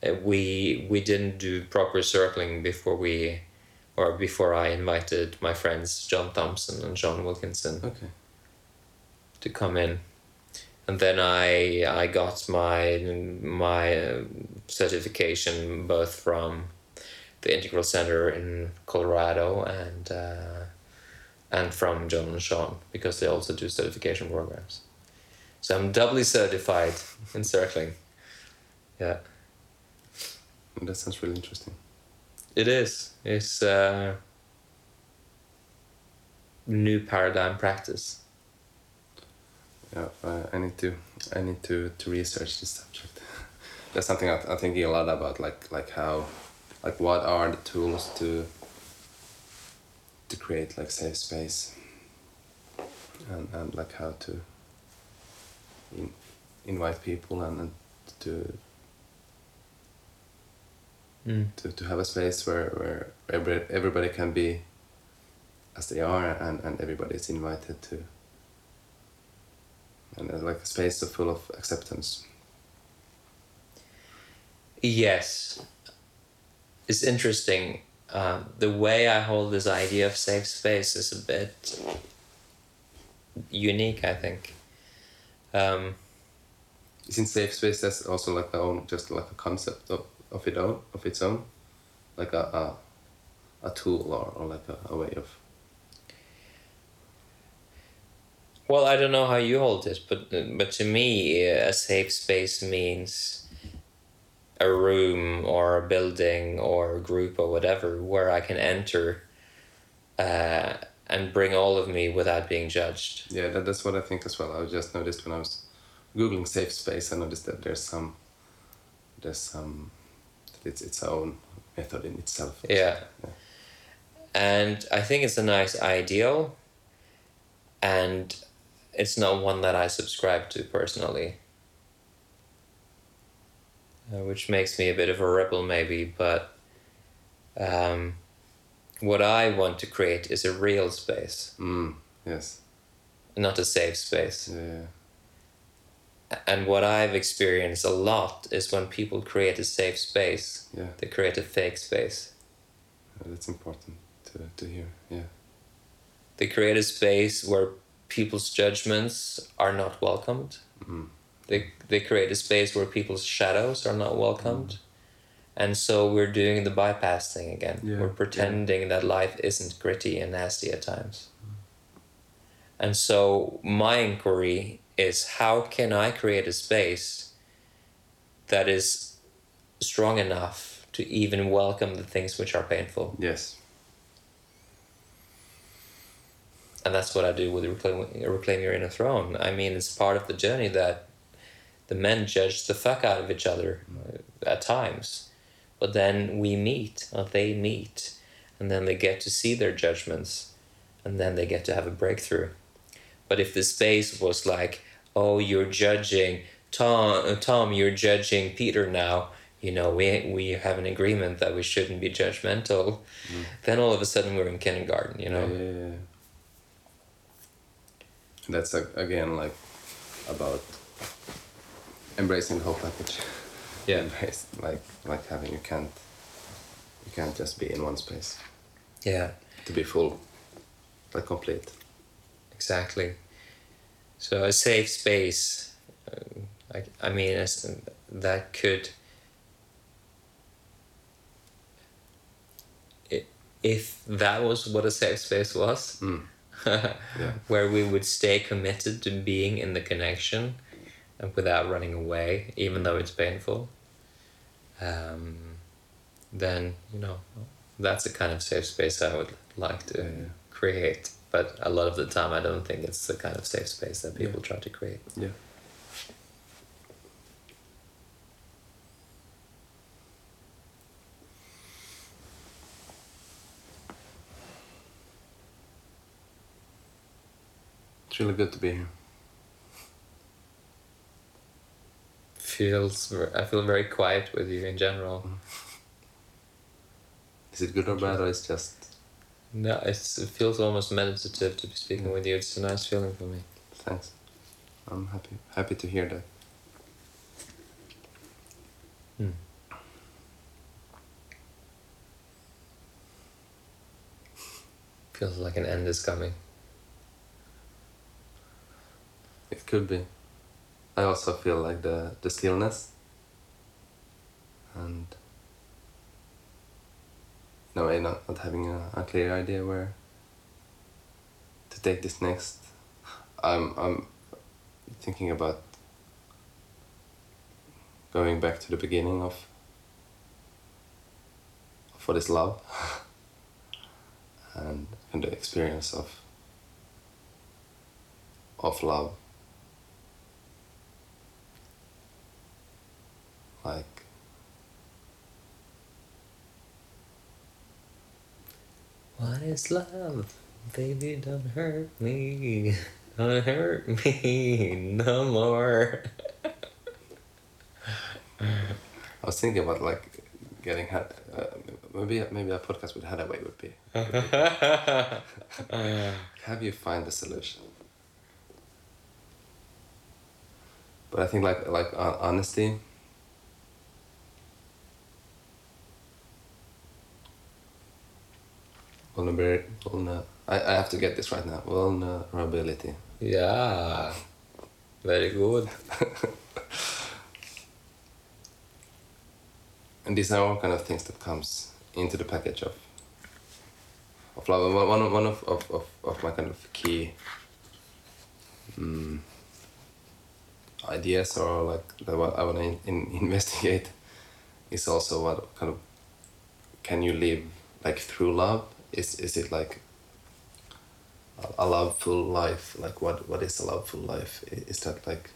uh, we we didn't do proper circling before we or before I invited my friends John Thompson and Sean Wilkinson Okay. to come in, and then I I got my my uh, certification both from the Integral Center in Colorado and uh, and from John and Sean because they also do certification programs. So I'm doubly certified in circling. Yeah. That sounds really interesting. It is. It's uh, new paradigm practice. Yeah, I, I need to I need to, to research this subject. That's something I, I'm thinking a lot about, like like how, like what are the tools to. To create like safe space. And and like how to. In, invite people and, and to Mm. to, to have a space where, where every, everybody can be as they are and, and everybody is invited to and uh, like a space full of acceptance Yes. It's interesting. Um, the way I hold this idea of safe space is a bit unique, I think. Um, isn't safe space that's also like a own just like a concept of, of it own of its own like a a, a tool or, or like a, a way of well, I don't know how you hold it, but but to me, a safe space means a room or a building or a group or whatever where I can enter uh, and bring all of me without being judged. yeah that, that's what i think as well i just noticed when i was googling safe space i noticed that there's some there's some that it's its own method in itself Yeah. Yeah. And I think it's a nice ideal, and it's not one that I subscribe to personally. Uh, which makes me a bit of a rebel, maybe, but um, what I want to create is a real space, mm, yes. Not a safe space. yeah And what I've experienced a lot is when people create a safe space, yeah. they create a fake space. that's important to, to hear yeah. They create a space where people's judgments are not welcomed. They they create a space where people's shadows are not welcomed. And so we're doing the bypass thing again. Yeah, we're yeah. pretending that life isn't gritty and nasty at times. And so my inquiry is how can I create a space that is strong enough to even welcome the things which are painful? Yes. and that's what I do with reclaim, reclaim your inner throne. I mean, it's part of the journey that the men judge the fuck out of each other uh, at times, but then we meet, or they meet, and then they get to see their judgments, and then they get to have a breakthrough. But if the space was like, oh, you're judging Tom, uh, Tom, you're judging Peter now. You know, we we have an agreement that we shouldn't be judgmental. Then all of a sudden we're in kindergarten. You know. Yeah, yeah, yeah. That's uh, again like about embracing the whole package. Yeah. Embrace like like having you can't you can't just be in one space Yeah. to be full, like complete. Exactly. So a safe space, uh, I, I mean, as, that could, if that was what a safe space was, Yeah. where we would stay committed to being in the connection without running away, even though it's painful, um, then, you know, that's the kind of safe space I would like to Yeah. create. But a lot of the time, I don't think it's the kind of safe space that people try to create. Yeah. It's really good to be here. Feels, I feel very quiet with you in general. Mm. Is it good or bad, or it's just No, it's, it feels almost meditative to be speaking mm. with you. It's a nice feeling for me. thanks? I'm happy happy to hear that. Hmm. Feels like an end is coming. It could be. I also feel like the the stillness and a way not, not having a, a clear idea where to take this next. I'm I'm thinking about going back to the beginning of for this love and and the experience of of love like What is love? Baby, don't hurt me. Don't hurt me no more. I was thinking about like getting ha- uh, maybe maybe a podcast with Haddaway would be have you find the solution but I think like like uh, honesty vulnerability vulner- I, I have to get this right now vulnerability yeah. Very good. and these are all kind of things that comes into the package of of love. And one one of one of, of, of, my kind of key mm, ideas or like that what I want to in, in, investigate is also what kind of can you live like through love? Is is it like a, loveful life? Like what what is a loveful life? Is that like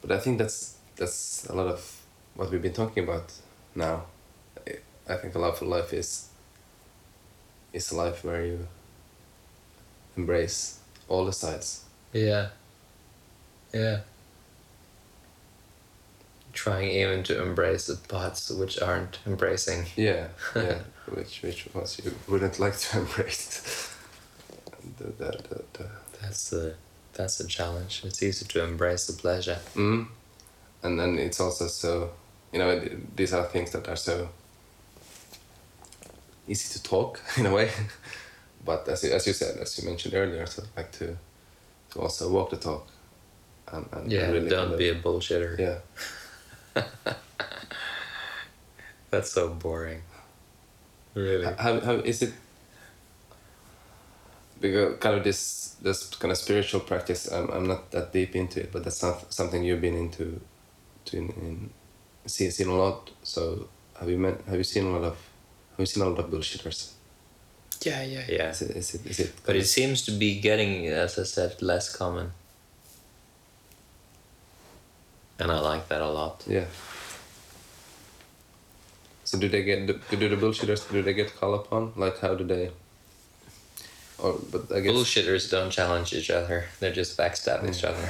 but I think that's that's a lot of what we've been talking about now. I- I think a loveful life is is a life where you embrace all the sides. Yeah. Yeah. Trying even to embrace the parts which aren't embracing. Yeah, yeah. which which ones you wouldn't like to embrace. the, the, the, the, That's the that's the challenge. It's easy to embrace the pleasure. mm. And then it's also so, you know, these are things that are so easy to talk in a way, but as you, as you said, as you mentioned earlier, so like to to also walk the talk. And, and Yeah, really don't kind of- be a bullshitter. Yeah, That's so boring. Really. how, how is it? Because kind of this this kind of spiritual practice, I'm, I'm not that deep into it, but that's not something you've been into, to in, in seen, seen a lot. So have you met, have you seen a lot of have you seen a lot of bullshitters? Yeah, yeah, yeah. Is it is it, is it But it seems to be getting, as I said, less common. And I like that a lot. Yeah. So do they get do, do the bullshitters do they get called upon? Like how do they? Or but I guess Bullshitters don't challenge each other, they just backstab each other.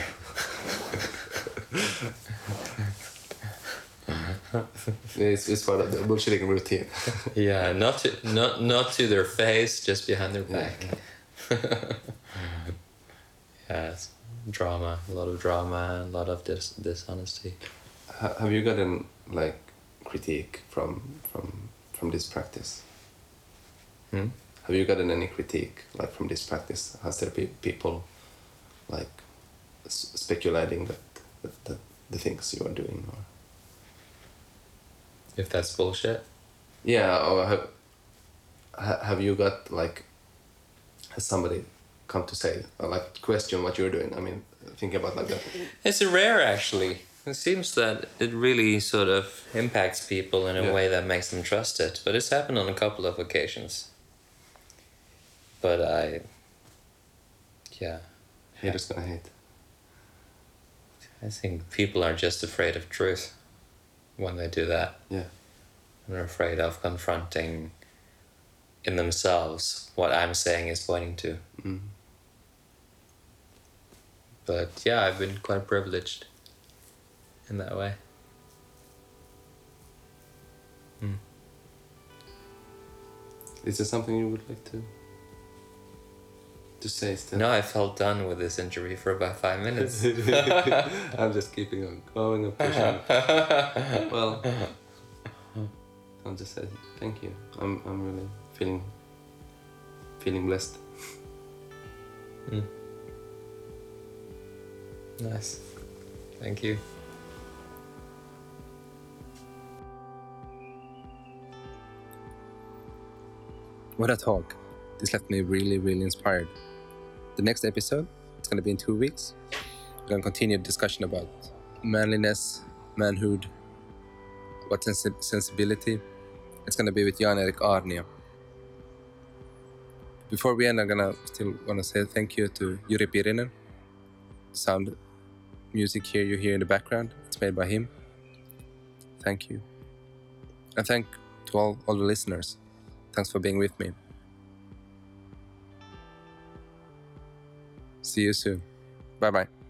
it's, it's part of the bullshitting routine. Yeah, not to not not to their face, just behind their back. yeah, it's drama, a lot of drama, a lot of dis- dishonesty. Ha- have you gotten like critique from from from this practice? Hmm? Have you gotten any critique like from this practice? Has there been people like s- speculating that, that, that the things you are doing or? If that's bullshit. Yeah, or have have you got like has somebody come to say or like question what you're doing? I mean, think about like that. It's rare, actually. It seems that it really sort of impacts people in a Yeah. way that makes them trust it. But it's happened on a couple of occasions. But I. Yeah. Haters gonna hate. I think people are just afraid of truth when they do that. Yeah, and are afraid of confronting in themselves what I'm saying is pointing to. mm. But yeah, I've been quite privileged in that way. Hmm. is there something you would like to to say still? No, I felt done with this interview for about five minutes. I'm just keeping on going and pushing. well, I'll just say thank you. I'm I'm really feeling feeling blessed. Hmm. Nice. Thank you. What a talk. This left me really, really inspired. The next episode, it's going to be in two weeks. We're going to continue the discussion about manliness, manhood, what sensi- sensibility. It's going to be with Jan Erik Arnia. Before we end, I'm gonna still want to say thank you to Yuri Pirinen. Sound music here you hear in the background, it's made by him. Thank you. And thank to all, all the listeners. Thanks for being with me. See you soon. Bye bye.